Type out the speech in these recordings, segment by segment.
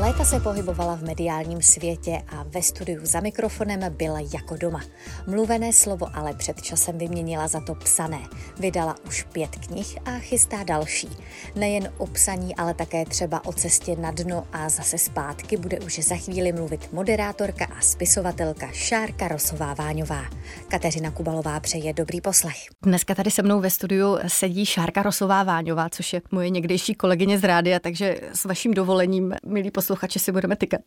Léta se pohybovala v mediálním světě a ve studiu za mikrofonem byla jako doma. Mluvené slovo ale před časem vyměnila za to psané. Vydala už pět knih a chystá další. Nejen o psaní, ale také třeba o cestě na dno a zase zpátky bude už za chvíli mluvit moderátorka a spisovatelka Šárka Rosová-Váňová. Kateřina Kubalová přeje dobrý poslech. Dneska tady se mnou ve studiu sedí Šárka Rosová-Váňová, což je moje někdejší kolegyně z rádia, takže s vaším dovolením, milí posluchači, posluchači si budeme tykat.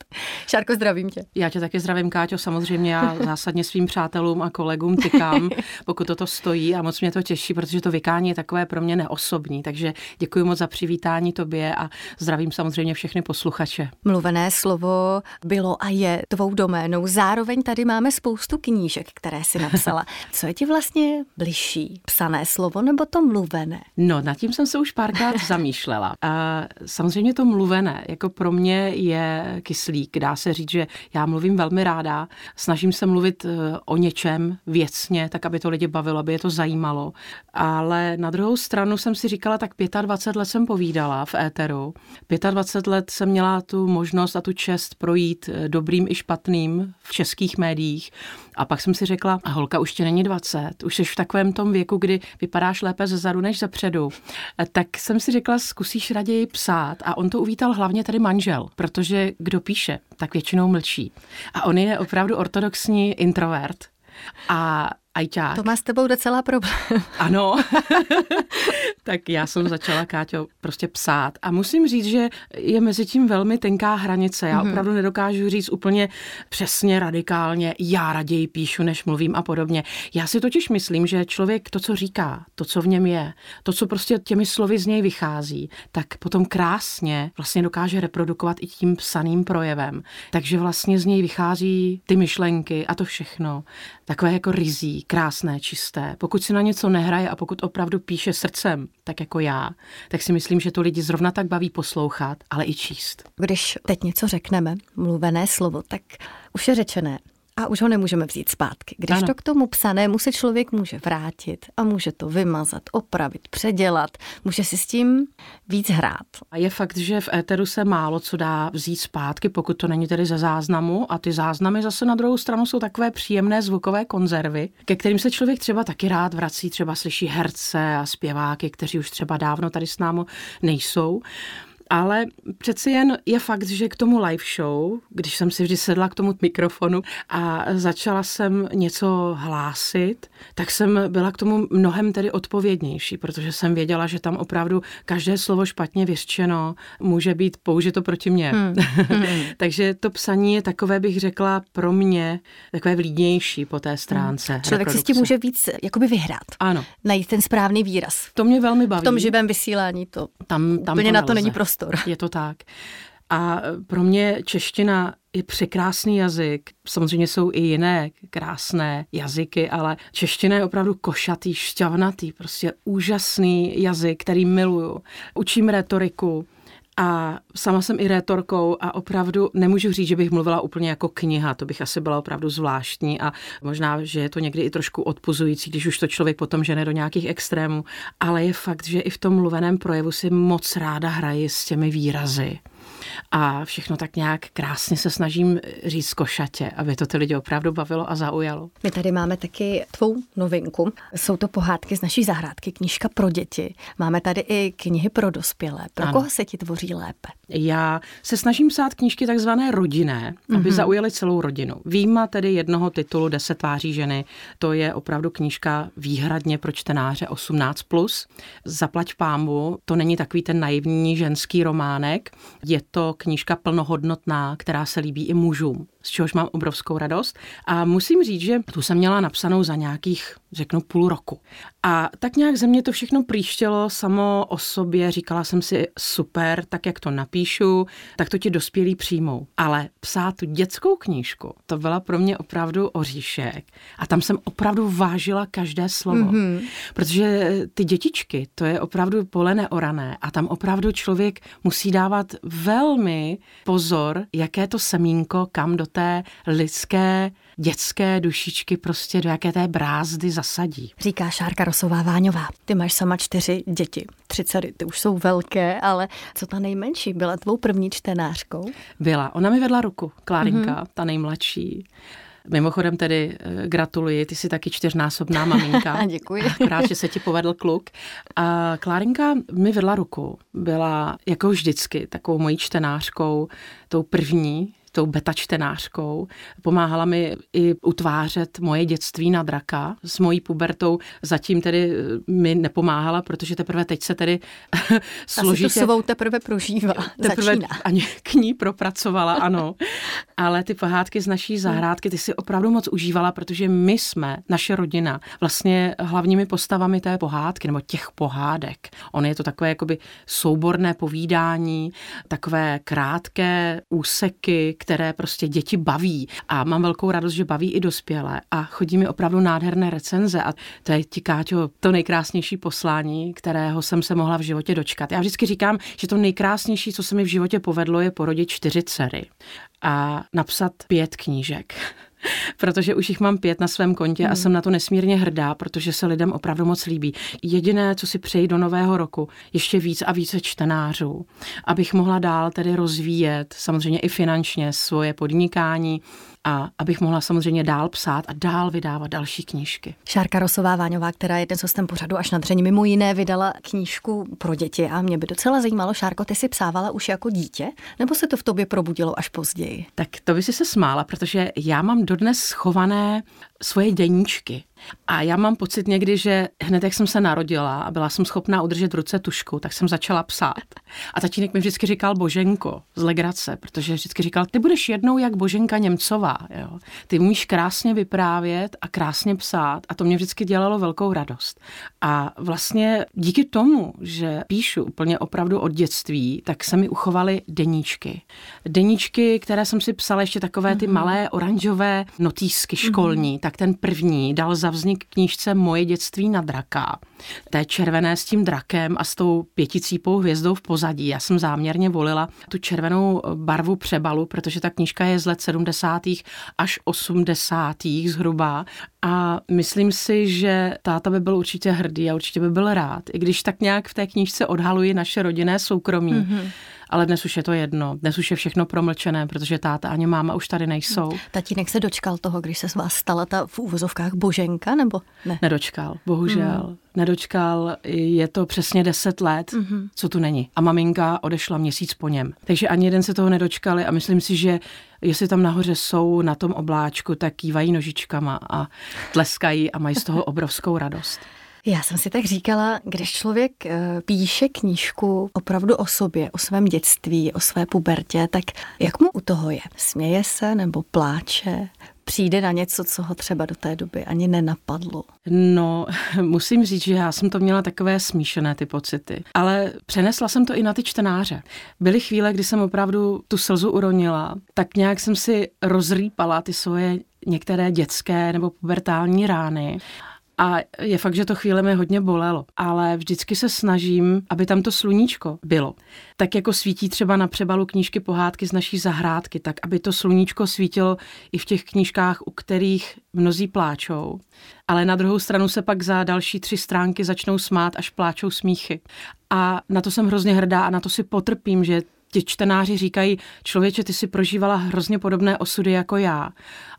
Šárko, zdravím tě. Já tě taky zdravím, Káťo. Samozřejmě já zásadně svým přátelům a kolegům tykám, pokud toto stojí a moc mě to těší, protože to vykání je takové pro mě neosobní. Takže děkuji moc za přivítání tobě a zdravím samozřejmě všechny posluchače. Mluvené slovo bylo a je tvou doménou. Zároveň tady máme spoustu knížek, které si napsala. Co je ti vlastně bližší? Psané slovo nebo to mluvené? No, nad tím jsem se už párkrát zamýšlela. A samozřejmě to mluvené, jako pro mě je kyslík. Dá se říct, že já mluvím velmi ráda, snažím se mluvit eh, o něčem věcně, tak aby to lidi bavilo, aby je to zajímalo. Ale na druhou stranu jsem si říkala, tak 25 let jsem povídala v éteru. 25 let jsem měla tu možnost a tu čest projít eh, dobrým i špatným v českých médiích. A pak jsem si řekla, holka, už ti není 20, už jsi v takovém tom věku, kdy vypadáš lépe ze zadu než ze předu. Eh, tak jsem si řekla, zkusíš raději psát. A on to uvítal hlavně tady manžel, protože kdo píše, tak většinou mlčí. A on je opravdu ortodoxní introvert. A ajťák. To má s tebou docela problém. Ano. tak já jsem začala, Káťo, prostě psát. A musím říct, že je mezi tím velmi tenká hranice. Já mm-hmm. opravdu nedokážu říct úplně přesně, radikálně, já raději píšu, než mluvím a podobně. Já si totiž myslím, že člověk to, co říká, to, co v něm je, to, co prostě těmi slovy z něj vychází, tak potom krásně vlastně dokáže reprodukovat i tím psaným projevem. Takže vlastně z něj vychází ty myšlenky a to všechno. Takové jako rizí, krásné, čisté. Pokud si na něco nehraje a pokud opravdu píše srdcem, tak jako já, tak si myslím, že to lidi zrovna tak baví poslouchat, ale i číst. Když teď něco řekneme, mluvené slovo, tak už je řečené a už ho nemůžeme vzít zpátky. Když ano. to k tomu psanému se člověk může vrátit a může to vymazat, opravit, předělat, může si s tím víc hrát. A je fakt, že v éteru se málo co dá vzít zpátky, pokud to není tedy ze záznamu a ty záznamy zase na druhou stranu jsou takové příjemné zvukové konzervy, ke kterým se člověk třeba taky rád vrací, třeba slyší herce a zpěváky, kteří už třeba dávno tady s námi nejsou. Ale přeci jen je fakt, že k tomu live show, když jsem si vždy sedla k tomu mikrofonu a začala jsem něco hlásit, tak jsem byla k tomu mnohem tedy odpovědnější, protože jsem věděla, že tam opravdu každé slovo špatně vyřčeno může být použito proti mně. Hmm. Hmm. Takže to psaní je takové, bych řekla, pro mě takové vlídnější po té stránce. Hmm. Člověk si s tím může víc jakoby vyhrát. Ano. Najít ten správný výraz. To mě velmi baví. V tom živém vysílání to tam, tam úplně to na to není prostě prostor. Je to tak. A pro mě čeština je překrásný jazyk. Samozřejmě jsou i jiné krásné jazyky, ale čeština je opravdu košatý, šťavnatý, prostě úžasný jazyk, který miluju. Učím retoriku, a sama jsem i rétorkou a opravdu nemůžu říct, že bych mluvila úplně jako kniha, to bych asi byla opravdu zvláštní a možná, že je to někdy i trošku odpuzující, když už to člověk potom žene do nějakých extrémů, ale je fakt, že i v tom mluveném projevu si moc ráda hraji s těmi výrazy a všechno tak nějak krásně se snažím říct košatě, aby to ty lidi opravdu bavilo a zaujalo. My tady máme taky tvou novinku. Jsou to pohádky z naší zahrádky, knížka pro děti. Máme tady i knihy pro dospělé. Pro ano. koho se ti tvoří lépe? Já se snažím psát knížky takzvané rodinné, aby mm-hmm. zaujaly celou rodinu. Výjima tedy jednoho titulu Deset tváří ženy, to je opravdu knížka výhradně pro čtenáře 18+. Plus. Zaplať pámu, to není takový ten naivní ženský románek, je to knížka plnohodnotná, která se líbí i mužům z čehož mám obrovskou radost. A musím říct, že tu jsem měla napsanou za nějakých, řeknu, půl roku. A tak nějak ze mě to všechno příštělo samo o sobě. Říkala jsem si, super, tak jak to napíšu, tak to ti dospělí přijmou. Ale psát tu dětskou knížku, to byla pro mě opravdu oříšek. A tam jsem opravdu vážila každé slovo. Mm-hmm. Protože ty dětičky, to je opravdu pole neorané. A tam opravdu člověk musí dávat velmi pozor, jaké to semínko kam do té lidské dětské dušičky prostě do jaké té brázdy zasadí. Říká Šárka Rosová Váňová. Ty máš sama čtyři děti, tři dcery, ty už jsou velké, ale co ta nejmenší? Byla tvou první čtenářkou? Byla. Ona mi vedla ruku, Klárinka, mm-hmm. ta nejmladší. Mimochodem tedy eh, gratuluji, ty jsi taky čtyřnásobná maminka. Děkuji. Akorát, že se ti povedl kluk. A Klárinka mi vedla ruku. Byla jako vždycky takovou mojí čtenářkou, tou první, tou beta čtenářkou. Pomáhala mi i utvářet moje dětství na draka. S mojí pubertou zatím tedy eh, mi nepomáhala, protože teprve teď se tedy složitě... To svou teprve prožívá, teprve začíná. Ani k ní propracovala, ano. Ale ty pohádky z naší zahrádky, ty si opravdu moc užívala, protože my jsme, naše rodina, vlastně hlavními postavami té pohádky, nebo těch pohádek. On je to takové jakoby souborné povídání, takové krátké úseky, které prostě děti baví. A mám velkou radost, že baví i dospělé. A chodí mi opravdu nádherné recenze. A to je ti, Káťo, to nejkrásnější poslání, kterého jsem se mohla v životě dočkat. Já vždycky říkám, že to nejkrásnější, co se mi v životě povedlo, je porodit čtyři dcery a napsat pět knížek protože už jich mám pět na svém kontě hmm. a jsem na to nesmírně hrdá, protože se lidem opravdu moc líbí. Jediné, co si přeji do nového roku, ještě víc a více čtenářů, abych mohla dál tedy rozvíjet, samozřejmě i finančně, svoje podnikání, a abych mohla samozřejmě dál psát a dál vydávat další knížky. Šárka Rosová Váňová, která je dnes hostem pořadu až na dření, mimo jiné vydala knížku pro děti a mě by docela zajímalo, Šárko, ty si psávala už jako dítě, nebo se to v tobě probudilo až později? Tak to by si se smála, protože já mám dodnes schované svoje deníčky. A já mám pocit někdy, že hned jak jsem se narodila a byla jsem schopná udržet v ruce tušku, tak jsem začala psát. A tatínek mi vždycky říkal Boženko z legrace, protože vždycky říkal, ty budeš jednou jak Boženka Němcová. Jo? Ty umíš krásně vyprávět a krásně psát a to mě vždycky dělalo velkou radost. A vlastně díky tomu, že píšu úplně opravdu od dětství, tak se mi uchovaly deníčky. Deníčky, které jsem si psala ještě takové ty mm-hmm. malé oranžové notýsky školní, mm-hmm. Tak ten první dal za vznik knížce Moje dětství na draka. Té červené s tím drakem a s tou pěticípou hvězdou v pozadí. Já jsem záměrně volila tu červenou barvu přebalu, protože ta knížka je z let 70. až 80. zhruba a myslím si, že táta by byl určitě hrdý a určitě by byl rád, i když tak nějak v té knížce odhaluji naše rodinné soukromí. Mm-hmm ale dnes už je to jedno. Dnes už je všechno promlčené, protože táta ani máma už tady nejsou. Tatínek se dočkal toho, když se z vás stala ta v úvozovkách boženka, nebo ne? Nedočkal, bohužel. Mm. Nedočkal, je to přesně deset let, mm-hmm. co tu není. A maminka odešla měsíc po něm. Takže ani jeden se toho nedočkali a myslím si, že jestli tam nahoře jsou na tom obláčku, tak kývají nožičkama a tleskají a mají z toho obrovskou radost. Já jsem si tak říkala, když člověk eh, píše knížku opravdu o sobě, o svém dětství, o své pubertě, tak jak mu u toho je? Směje se nebo pláče? přijde na něco, co ho třeba do té doby ani nenapadlo? No, musím říct, že já jsem to měla takové smíšené ty pocity, ale přenesla jsem to i na ty čtenáře. Byly chvíle, kdy jsem opravdu tu slzu uronila, tak nějak jsem si rozrýpala ty svoje některé dětské nebo pubertální rány a je fakt, že to chvíle mi hodně bolelo, ale vždycky se snažím, aby tam to sluníčko bylo. Tak jako svítí třeba na přebalu knížky pohádky z naší zahrádky, tak aby to sluníčko svítilo i v těch knížkách, u kterých mnozí pláčou. Ale na druhou stranu se pak za další tři stránky začnou smát, až pláčou smíchy. A na to jsem hrozně hrdá a na to si potrpím, že ti čtenáři říkají, člověče, ty si prožívala hrozně podobné osudy jako já.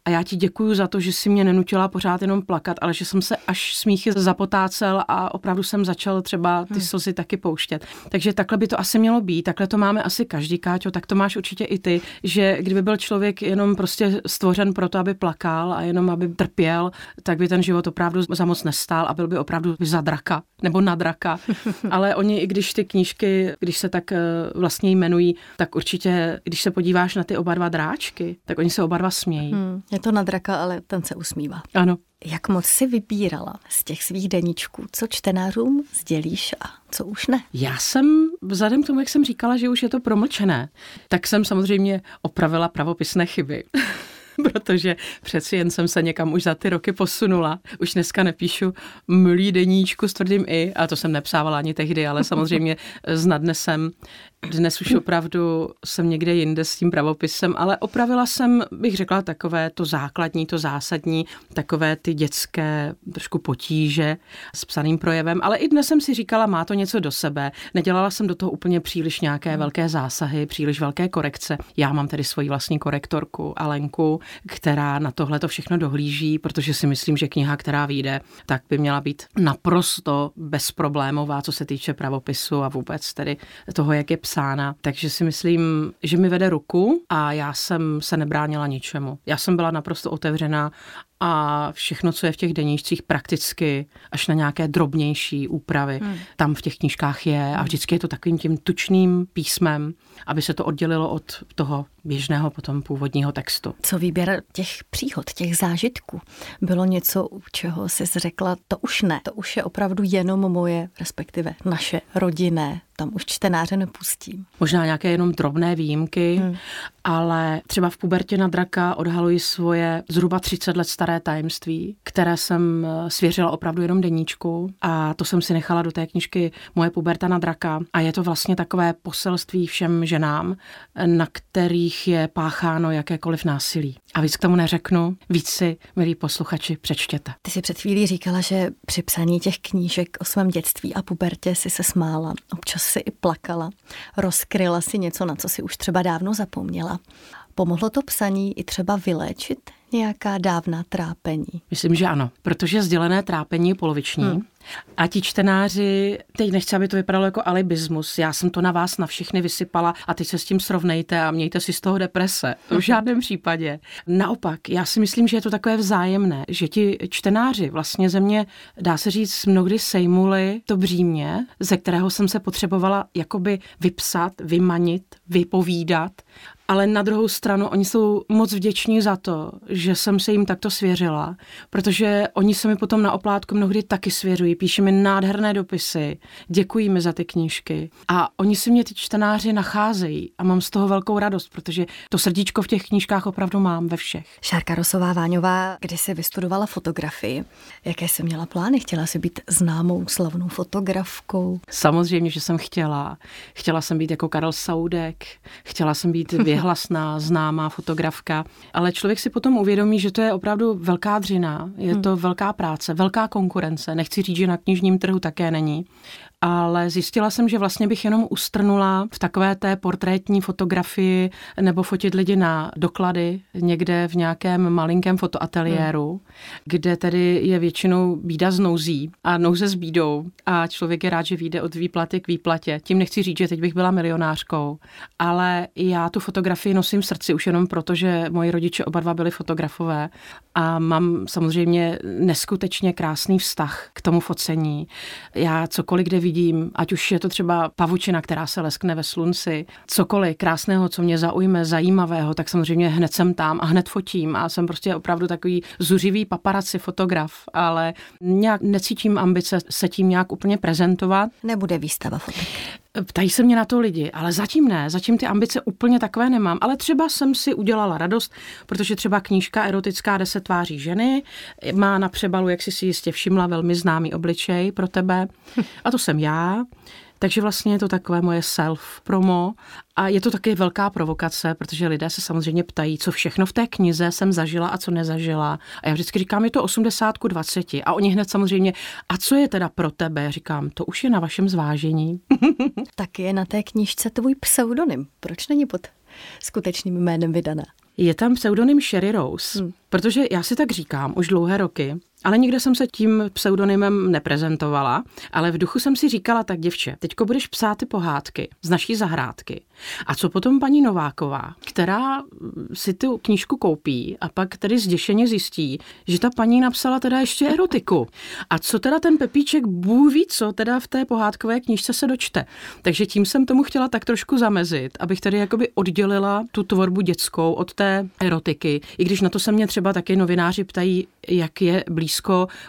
A já ti děkuju za to, že si mě nenutila pořád jenom plakat, ale že jsem se až smíchy zapotácel a opravdu jsem začal třeba ty hmm. slzy taky pouštět. Takže takhle by to asi mělo být, takhle to máme asi každý, Káťo, tak to máš určitě i ty, že kdyby byl člověk jenom prostě stvořen pro to, aby plakal a jenom aby trpěl, tak by ten život opravdu za moc nestál a byl by opravdu za draka nebo na draka. ale oni, i když ty knížky, když se tak eh, vlastně jmenují, tak určitě, když se podíváš na ty oba dva dráčky, tak oni se oba dva smějí. Hmm. Je to na draka, ale ten se usmívá. Ano. Jak moc si vybírala z těch svých deníčků, co čtenářům sdělíš a co už ne? Já jsem, vzhledem k tomu, jak jsem říkala, že už je to promlčené, tak jsem samozřejmě opravila pravopisné chyby. protože přeci jen jsem se někam už za ty roky posunula. Už dneska nepíšu mlý deníčku s tvrdým i, a to jsem nepsávala ani tehdy, ale samozřejmě s nadnesem Dnes už opravdu jsem někde jinde s tím pravopisem, ale opravila jsem, bych řekla, takové to základní, to zásadní, takové ty dětské trošku potíže s psaným projevem, ale i dnes jsem si říkala, má to něco do sebe. Nedělala jsem do toho úplně příliš nějaké velké zásahy, příliš velké korekce. Já mám tedy svoji vlastní korektorku Alenku, která na tohle to všechno dohlíží, protože si myslím, že kniha, která vyjde, tak by měla být naprosto bezproblémová, co se týče pravopisu a vůbec tedy toho, jak je psána. Takže si myslím, že mi vede ruku a já jsem se nebránila ničemu. Já jsem byla naprosto otevřená a všechno, co je v těch deníčcích prakticky, až na nějaké drobnější úpravy, hmm. tam v těch knížkách je a vždycky je to takovým tím tučným písmem, aby se to oddělilo od toho běžného potom původního textu. Co výběr těch příhod, těch zážitků? Bylo něco, u čeho jsi řekla, to už ne, to už je opravdu jenom moje, respektive naše rodinné, tam už čtenáře nepustím. Možná nějaké jenom drobné výjimky, hmm. ale třeba v pubertě na draka odhaluji svoje zhruba 30 let staré tajemství, které jsem eh, svěřila opravdu jenom deníčku a to jsem si nechala do té knižky Moje puberta na draka a je to vlastně takové poselství všem ženám, na kterých je pácháno jakékoliv násilí. A víc k tomu neřeknu, víc si, milí posluchači, přečtěte. Ty si před chvílí říkala, že při psaní těch knížek o svém dětství a pubertě si se smála. Občas si i plakala. Rozkryla si něco, na co si už třeba dávno zapomněla. Pomohlo to psaní i třeba vyléčit nějaká dávná trápení? Myslím, že ano, protože sdělené trápení je poloviční. Hmm. A ti čtenáři, teď nechci, aby to vypadalo jako alibismus, já jsem to na vás na všechny vysypala a teď se s tím srovnejte a mějte si z toho deprese. To v žádném případě. Naopak, já si myslím, že je to takové vzájemné, že ti čtenáři vlastně ze mě, dá se říct, mnohdy sejmuli to břímě, ze kterého jsem se potřebovala jakoby vypsat, vymanit, vypovídat ale na druhou stranu oni jsou moc vděční za to, že jsem se jim takto svěřila, protože oni se mi potom na oplátku mnohdy taky svěřují, píší mi nádherné dopisy, děkují mi za ty knížky a oni si mě ty čtenáři nacházejí a mám z toho velkou radost, protože to srdíčko v těch knížkách opravdu mám ve všech. Šárka Rosová Váňová, když se vystudovala fotografii, jaké jsi měla plány? Chtěla si být známou slavnou fotografkou? Samozřejmě, že jsem chtěla. Chtěla jsem být jako Karel Saudek, chtěla jsem být věhlasná, známá fotografka, ale člověk si potom uvědomí, že to je opravdu velká dřina, je hmm. to velká práce, velká konkurence. Nechci říct, že na knižním trhu také není ale zjistila jsem, že vlastně bych jenom ustrnula v takové té portrétní fotografii nebo fotit lidi na doklady někde v nějakém malinkém fotoateliéru, hmm. kde tedy je většinou bída z nouzí a nouze s bídou a člověk je rád, že vyjde od výplaty k výplatě. Tím nechci říct, že teď bych byla milionářkou, ale já tu fotografii nosím v srdci už jenom proto, že moji rodiče oba dva byli fotografové a mám samozřejmě neskutečně krásný vztah k tomu focení. Já cokoliv, kde vidím, ať už je to třeba pavučina, která se leskne ve slunci, cokoliv krásného, co mě zaujme, zajímavého, tak samozřejmě hned jsem tam a hned fotím a jsem prostě opravdu takový zuřivý paparaci fotograf, ale nějak necítím ambice se tím nějak úplně prezentovat. Nebude výstava fotek. Ptají se mě na to lidi, ale zatím ne, zatím ty ambice úplně takové nemám, ale třeba jsem si udělala radost, protože třeba knížka erotická deset tváří ženy má na přebalu, jak jsi si jistě všimla, velmi známý obličej pro tebe a to jsem já. Takže vlastně je to takové moje self-promo a je to taky velká provokace, protože lidé se samozřejmě ptají, co všechno v té knize jsem zažila a co nezažila. A já vždycky říkám, je to 80 ku 20. A oni hned samozřejmě, a co je teda pro tebe? Říkám, to už je na vašem zvážení. tak je na té knižce tvůj pseudonym. Proč není pod skutečným jménem vydaná? Je tam pseudonym Sherry Rose, hmm. protože já si tak říkám už dlouhé roky, ale nikde jsem se tím pseudonymem neprezentovala, ale v duchu jsem si říkala, tak děvče, teďko budeš psát ty pohádky z naší zahrádky. A co potom paní Nováková, která si tu knížku koupí a pak tedy zděšeně zjistí, že ta paní napsala teda ještě erotiku. A co teda ten Pepíček Bůh ví, co teda v té pohádkové knížce se dočte. Takže tím jsem tomu chtěla tak trošku zamezit, abych tady jakoby oddělila tu tvorbu dětskou od té erotiky. I když na to se mě třeba taky novináři ptají, jak je blízko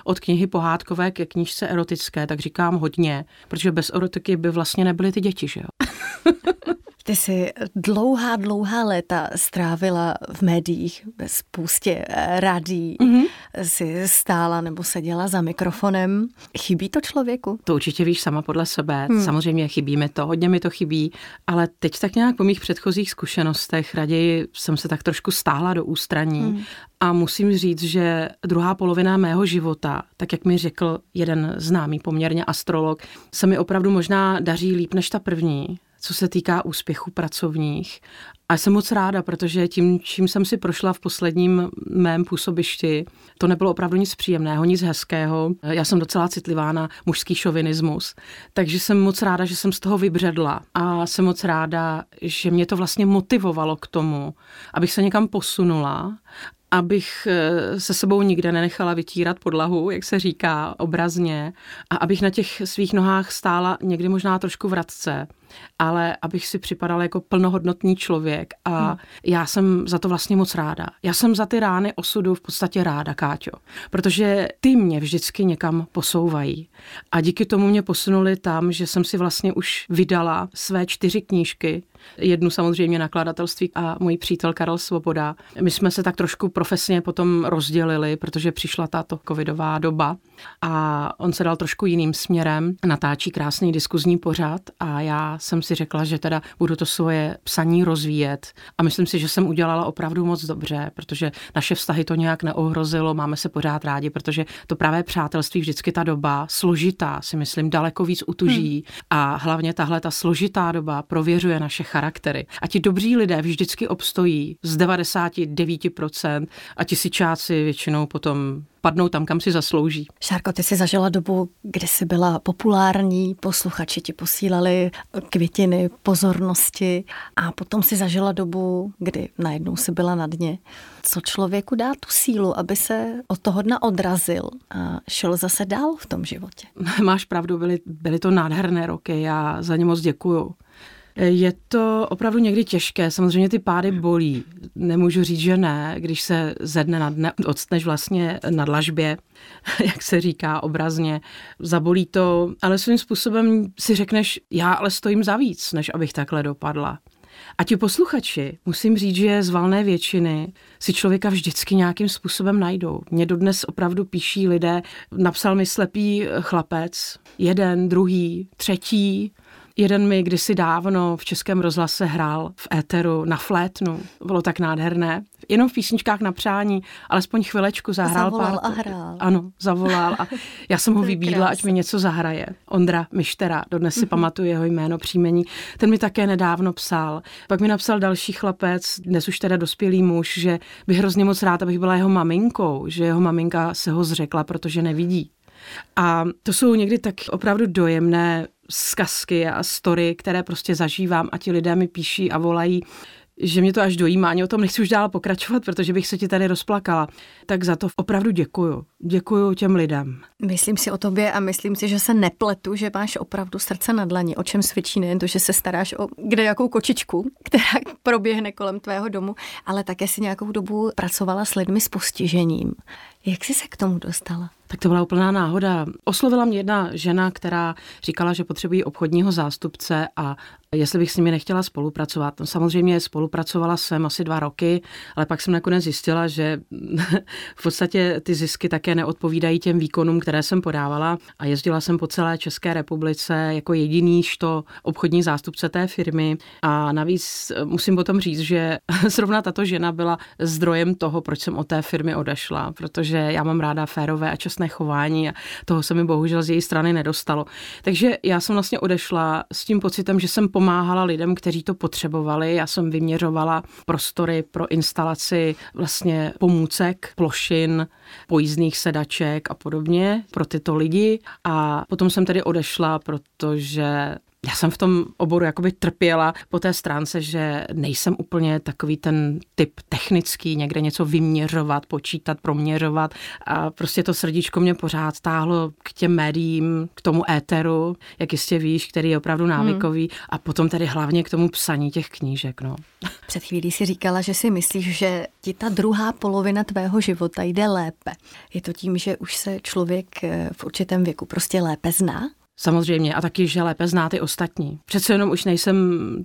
od knihy pohádkové ke knížce erotické, tak říkám hodně, protože bez erotiky by vlastně nebyly ty děti, že jo? Ty jsi dlouhá, dlouhá léta strávila v médiích, ve spoustě eh, radí, mm-hmm. jsi stála nebo seděla za mikrofonem. Chybí to člověku? To určitě víš sama podle sebe. Hmm. Samozřejmě chybí mi to, hodně mi to chybí, ale teď tak nějak po mých předchozích zkušenostech raději jsem se tak trošku stáhla do ústraní hmm. a musím říct, že druhá polovina mého života, tak jak mi řekl jeden známý poměrně astrolog, se mi opravdu možná daří líp než ta první co se týká úspěchu pracovních. A jsem moc ráda, protože tím, čím jsem si prošla v posledním mém působišti, to nebylo opravdu nic příjemného, nic hezkého. Já jsem docela citlivá na mužský šovinismus, takže jsem moc ráda, že jsem z toho vybředla a jsem moc ráda, že mě to vlastně motivovalo k tomu, abych se někam posunula abych eh, se sebou nikde nenechala vytírat podlahu, jak se říká obrazně, a abych na těch svých nohách stála někdy možná trošku vratce, ale abych si připadala jako plnohodnotný člověk a hmm. já jsem za to vlastně moc ráda. Já jsem za ty rány osudu v podstatě ráda, Káťo, protože ty mě vždycky někam posouvají. A díky tomu mě posunuli tam, že jsem si vlastně už vydala své čtyři knížky, jednu samozřejmě nakladatelství a můj přítel Karel Svoboda. My jsme se tak trošku profesně potom rozdělili, protože přišla tato covidová doba a on se dal trošku jiným směrem, natáčí krásný diskuzní pořad a já jsem si řekla, že teda budu to svoje psaní rozvíjet a myslím si, že jsem udělala opravdu moc dobře, protože naše vztahy to nějak neohrozilo, máme se pořád rádi, protože to právě přátelství vždycky ta doba složitá, si myslím, daleko víc utuží hmm. a hlavně tahle ta složitá doba prověřuje naše charaktery. A ti dobří lidé vždycky obstojí z 99% a ti sičáci většinou potom padnou tam, kam si zaslouží. Šárko, ty jsi zažila dobu, kdy jsi byla populární, posluchači ti posílali květiny, pozornosti a potom si zažila dobu, kdy najednou si byla na dně. Co člověku dá tu sílu, aby se od toho dna odrazil a šel zase dál v tom životě? Máš pravdu, byly, byly to nádherné roky, já za ně moc děkuju. Je to opravdu někdy těžké, samozřejmě ty pády bolí. Nemůžu říct, že ne, když se ze dne na dne odstneš vlastně na dlažbě, jak se říká obrazně, zabolí to, ale svým způsobem si řekneš, já ale stojím za víc, než abych takhle dopadla. A ti posluchači, musím říct, že z valné většiny si člověka vždycky nějakým způsobem najdou. Mě dodnes opravdu píší lidé, napsal mi slepý chlapec, jeden, druhý, třetí, Jeden mi kdysi dávno v Českém rozhlase hrál v éteru na flétnu. Bylo tak nádherné. Jenom v písničkách na přání, alespoň chvilečku zahrál zavolal pár. a hrál. Ano, zavolal a já jsem ho vybídla, ať mi něco zahraje. Ondra Mištera, dodnes si mm-hmm. pamatuju jeho jméno, příjmení. Ten mi také nedávno psal. Pak mi napsal další chlapec, dnes už teda dospělý muž, že bych hrozně moc rád, abych byla jeho maminkou, že jeho maminka se ho zřekla, protože nevidí. A to jsou někdy tak opravdu dojemné zkazky a story, které prostě zažívám a ti lidé mi píší a volají, že mě to až dojímá, ani o tom nechci už dál pokračovat, protože bych se ti tady rozplakala. Tak za to opravdu děkuju. Děkuju těm lidem. Myslím si o tobě a myslím si, že se nepletu, že máš opravdu srdce na dlani, o čem svědčí nejen to, že se staráš o kde jakou kočičku, která proběhne kolem tvého domu, ale také si nějakou dobu pracovala s lidmi s postižením. Jak jsi se k tomu dostala? Tak to byla úplná náhoda. Oslovila mě jedna žena, která říkala, že potřebují obchodního zástupce a jestli bych s nimi nechtěla spolupracovat. No, samozřejmě spolupracovala jsem asi dva roky, ale pak jsem nakonec zjistila, že v podstatě ty zisky také neodpovídají těm výkonům, které jsem podávala a jezdila jsem po celé České republice jako jediný to obchodní zástupce té firmy a navíc musím potom říct, že zrovna tato žena byla zdrojem toho, proč jsem od té firmy odešla, protože já mám ráda férové a čestné chování a toho se mi bohužel z její strany nedostalo. Takže já jsem vlastně odešla s tím pocitem, že jsem pomáhala lidem, kteří to potřebovali. Já jsem vyměřovala prostory pro instalaci vlastně pomůcek, plošin, pojízdných sedaček a podobně pro tyto lidi. A potom jsem tedy odešla, protože já jsem v tom oboru jakoby trpěla po té stránce, že nejsem úplně takový ten typ technický, někde něco vyměřovat, počítat, proměřovat a prostě to srdíčko mě pořád táhlo k těm médiím, k tomu éteru, jak jistě víš, který je opravdu hmm. návykový hmm. a potom tedy hlavně k tomu psaní těch knížek. No. Před chvílí si říkala, že si myslíš, že ti ta druhá polovina tvého života jde lépe. Je to tím, že už se člověk v určitém věku prostě lépe zná? Samozřejmě a taky, že lépe zná ty ostatní. Přece jenom už nejsem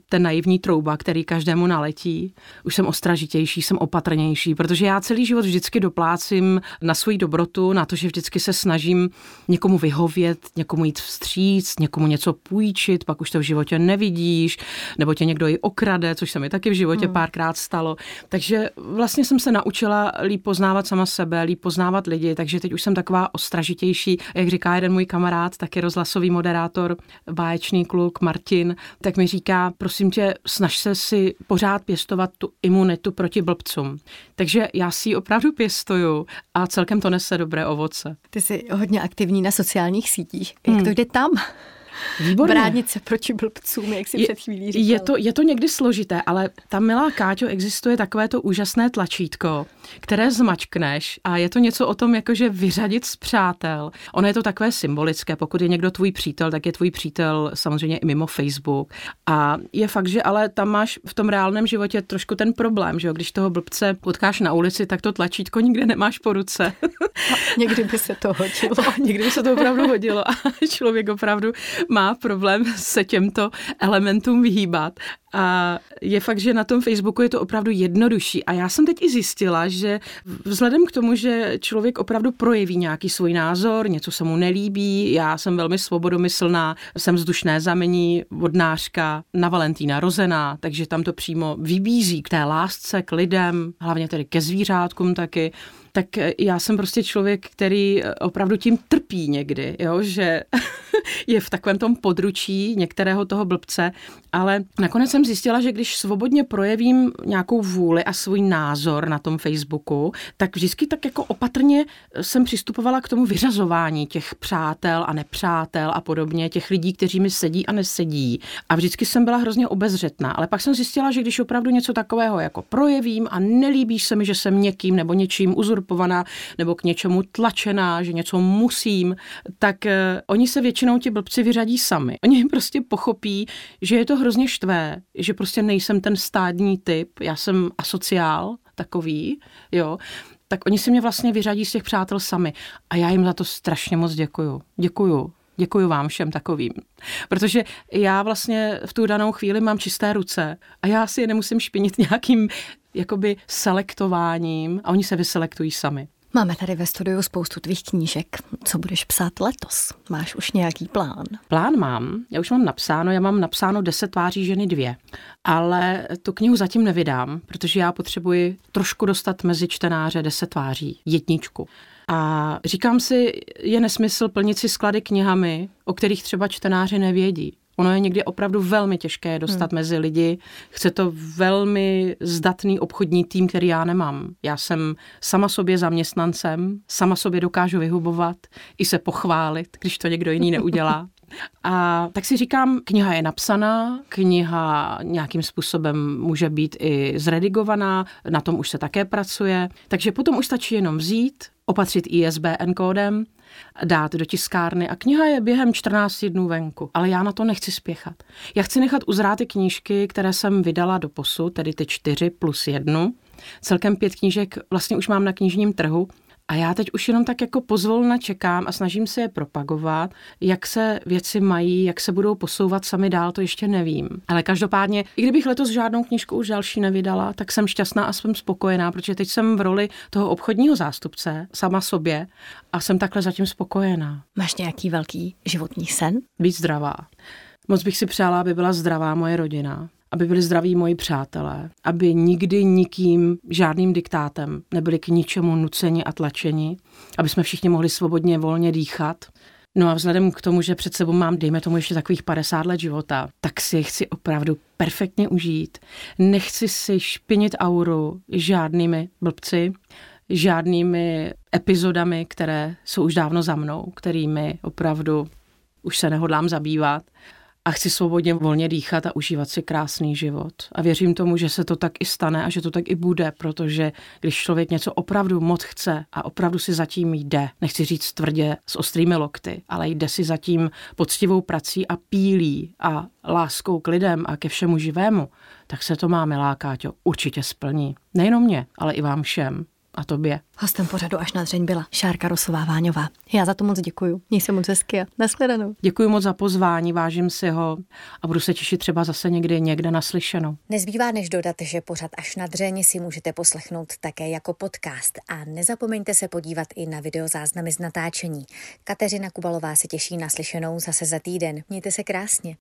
ten naivní trouba, který každému naletí. Už jsem ostražitější, jsem opatrnější, protože já celý život vždycky doplácím na svou dobrotu, na to, že vždycky se snažím někomu vyhovět, někomu jít vstříc, někomu něco půjčit, pak už to v životě nevidíš, nebo tě někdo i okrade, což se mi taky v životě hmm. párkrát stalo. Takže vlastně jsem se naučila líp poznávat sama sebe, líp poznávat lidi, takže teď už jsem taková ostražitější, jak říká jeden můj kamarád, taky rozhlasový moderátor, báječný kluk Martin, tak mi říká, prosím tě, snaž se si pořád pěstovat tu imunitu proti blbcům. Takže já si ji opravdu pěstuju a celkem to nese dobré ovoce. Ty jsi hodně aktivní na sociálních sítích. Jak hmm. to jde tam? Výborně. Bránit se proti blbcům, jak si je, před chvílí říkal. Je to, je to někdy složité, ale tam, milá Káťo, existuje takové to úžasné tlačítko, které zmačkneš a je to něco o tom, jakože vyřadit z přátel. Ono je to takové symbolické, pokud je někdo tvůj přítel, tak je tvůj přítel samozřejmě i mimo Facebook. A je fakt, že ale tam máš v tom reálném životě trošku ten problém, že jo? když toho blbce potkáš na ulici, tak to tlačítko nikde nemáš po ruce. někdy by se to hodilo. někdy by se to opravdu hodilo a člověk opravdu má problém se těmto elementům vyhýbat. A je fakt, že na tom Facebooku je to opravdu jednodušší. A já jsem teď i zjistila, že vzhledem k tomu, že člověk opravdu projeví nějaký svůj názor, něco se mu nelíbí, já jsem velmi svobodomyslná, jsem vzdušné zamení, vodnářka, na Valentína rozená, takže tam to přímo vybízí k té lásce, k lidem, hlavně tedy ke zvířátkům taky tak já jsem prostě člověk, který opravdu tím trpí někdy, jo, že je v takovém tom područí některého toho blbce, ale nakonec jsem zjistila, že když svobodně projevím nějakou vůli a svůj názor na tom Facebooku, tak vždycky tak jako opatrně jsem přistupovala k tomu vyřazování těch přátel a nepřátel a podobně, těch lidí, kteří mi sedí a nesedí. A vždycky jsem byla hrozně obezřetná, ale pak jsem zjistila, že když opravdu něco takového jako projevím a nelíbí se mi, že jsem někým nebo něčím uzurpovaná nebo k něčemu tlačená, že něco musím, tak uh, oni se většinou ti blbci vyřadí sami. Oni prostě pochopí, že je to hrozně štvé, že prostě nejsem ten stádní typ, já jsem asociál takový, jo, tak oni si mě vlastně vyřadí z těch přátel sami. A já jim za to strašně moc děkuju. Děkuju. Děkuji vám všem takovým. Protože já vlastně v tu danou chvíli mám čisté ruce a já si je nemusím špinit nějakým jakoby selektováním a oni se vyselektují sami. Máme tady ve studiu spoustu tvých knížek. Co budeš psát letos? Máš už nějaký plán? Plán mám. Já už mám napsáno. Já mám napsáno 10 tváří ženy dvě. Ale tu knihu zatím nevydám, protože já potřebuji trošku dostat mezi čtenáře 10 tváří. Jedničku. A říkám si, je nesmysl plnit si sklady knihami, o kterých třeba čtenáři nevědí. Ono je někdy opravdu velmi těžké dostat hmm. mezi lidi. Chce to velmi zdatný obchodní tým, který já nemám. Já jsem sama sobě zaměstnancem, sama sobě dokážu vyhubovat, i se pochválit, když to někdo jiný neudělá. A tak si říkám, kniha je napsaná, kniha nějakým způsobem může být i zredigovaná, na tom už se také pracuje, takže potom už stačí jenom vzít, opatřit ISBN kódem, dát do tiskárny a kniha je během 14 dnů venku. Ale já na to nechci spěchat. Já chci nechat uzrát ty knížky, které jsem vydala do posu, tedy ty čtyři plus jednu. Celkem pět knížek vlastně už mám na knižním trhu a já teď už jenom tak jako pozvolna čekám a snažím se je propagovat, jak se věci mají, jak se budou posouvat sami dál, to ještě nevím. Ale každopádně, i kdybych letos žádnou knížku už další nevydala, tak jsem šťastná a jsem spokojená, protože teď jsem v roli toho obchodního zástupce sama sobě a jsem takhle zatím spokojená. Máš nějaký velký životní sen? Být zdravá. Moc bych si přála, aby byla zdravá moje rodina, aby byli zdraví moji přátelé, aby nikdy nikým žádným diktátem nebyli k ničemu nuceni a tlačeni, aby jsme všichni mohli svobodně, volně dýchat. No a vzhledem k tomu, že před sebou mám, dejme tomu, ještě takových 50 let života, tak si chci opravdu perfektně užít. Nechci si špinit auru žádnými blbci, žádnými epizodami, které jsou už dávno za mnou, kterými opravdu už se nehodlám zabývat a chci svobodně volně dýchat a užívat si krásný život. A věřím tomu, že se to tak i stane a že to tak i bude, protože když člověk něco opravdu moc chce a opravdu si zatím jde, nechci říct tvrdě s ostrými lokty, ale jde si zatím poctivou prací a pílí a láskou k lidem a ke všemu živému, tak se to má, milá Káťo, určitě splní. Nejenom mě, ale i vám všem. A tobě. Hostem pořadu až na dřeň byla Šárka Rosová Váňová. Já za to moc děkuju. Měj se moc hezky a nashledanou. Děkuji moc za pozvání, vážím si ho a budu se těšit třeba zase někdy někde naslyšenou. Nezbývá než dodat, že pořad až na dřeň si můžete poslechnout také jako podcast a nezapomeňte se podívat i na videozáznamy z natáčení. Kateřina Kubalová se těší na slyšenou zase za týden. Mějte se krásně.